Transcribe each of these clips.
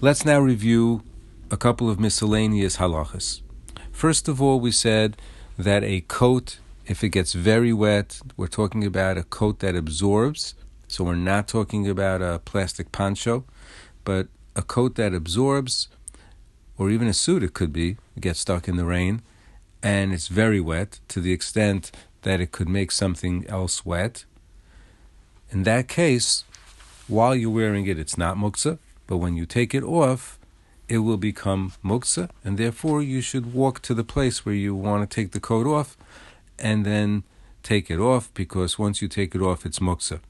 Let's now review a couple of miscellaneous halachas. First of all, we said that a coat, if it gets very wet, we're talking about a coat that absorbs. So we're not talking about a plastic poncho, but a coat that absorbs, or even a suit, it could be, gets stuck in the rain, and it's very wet to the extent that it could make something else wet. In that case, while you're wearing it, it's not muktzah, but when you take it off, it will become muktzah, and therefore you should walk to the place where you want to take the coat off and then take it off because once you take it off, it's muktzah.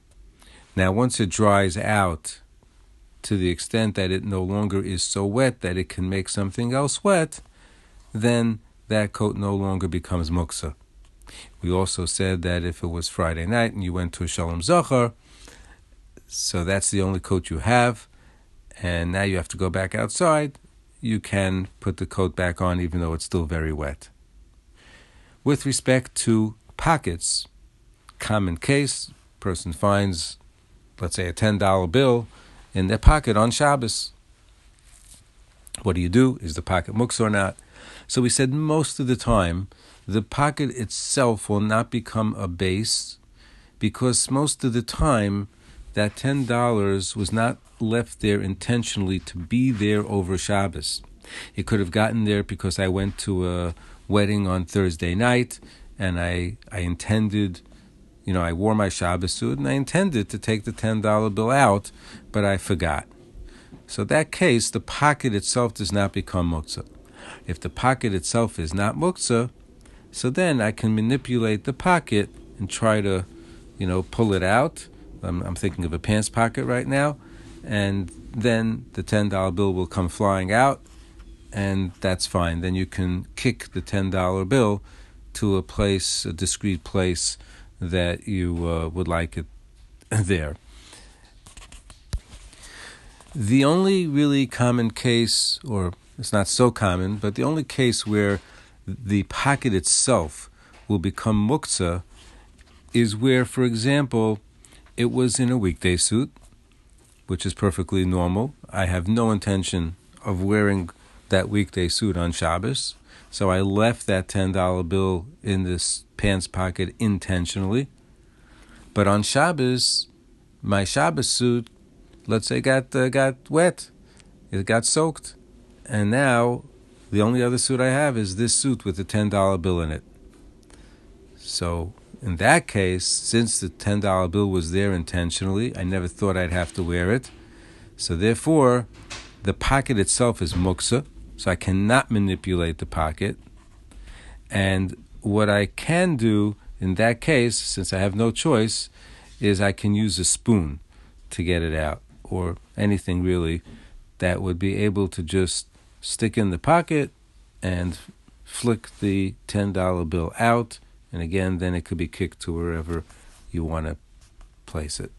Now, once it dries out to the extent that it no longer is so wet that it can make something else wet, then that coat no longer becomes muktzah. We also said that if it was Friday night and you went to a Shalom Zachar, so that's the only coat you have, and now you have to go back outside, you can put the coat back on even though it's still very wet. With respect to pockets, common case, person finds, let's say, a $10 bill in their pocket on Shabbos. What do you do? Is the pocket muktzah or not? So we said most of the time, the pocket itself will not become a base because most of the time that $10 was not left there intentionally to be there over Shabbos. It could have gotten there because I went to a wedding on Thursday night and I, I intended, you know, I wore my Shabbos suit and I intended to take the $10 bill out, but I forgot. So that case, the pocket itself does not become muktzah. If the pocket itself is not muktzah, so then I can manipulate the pocket and try to, you know, pull it out. I'm, I'm thinking of a pants pocket right now. And then the $10 bill will come flying out, and that's fine. Then you can kick the $10 bill to a place, a discreet place that you uh, would like it there. The only really common case, or it's not so common, but the only case where the pocket itself will become muktzah is where, for example, it was in a weekday suit, which is perfectly normal. I have no intention of wearing that weekday suit on Shabbos, so I left that $10 bill in this pants pocket intentionally. But on Shabbos, my Shabbos suit, let's say, got uh, got wet, it got soaked, and now the only other suit I have is this suit with the $10 bill in it. So, in that case, since the $10 bill was there intentionally, I never thought I'd have to wear it. So, therefore, the pocket itself is muktzah, so I cannot manipulate the pocket. And what I can do in that case, since I have no choice, is I can use a spoon to get it out, or anything really that would be able to just stick in the pocket and flick the $10 bill out. And again, then it could be kicked to wherever you want to place it.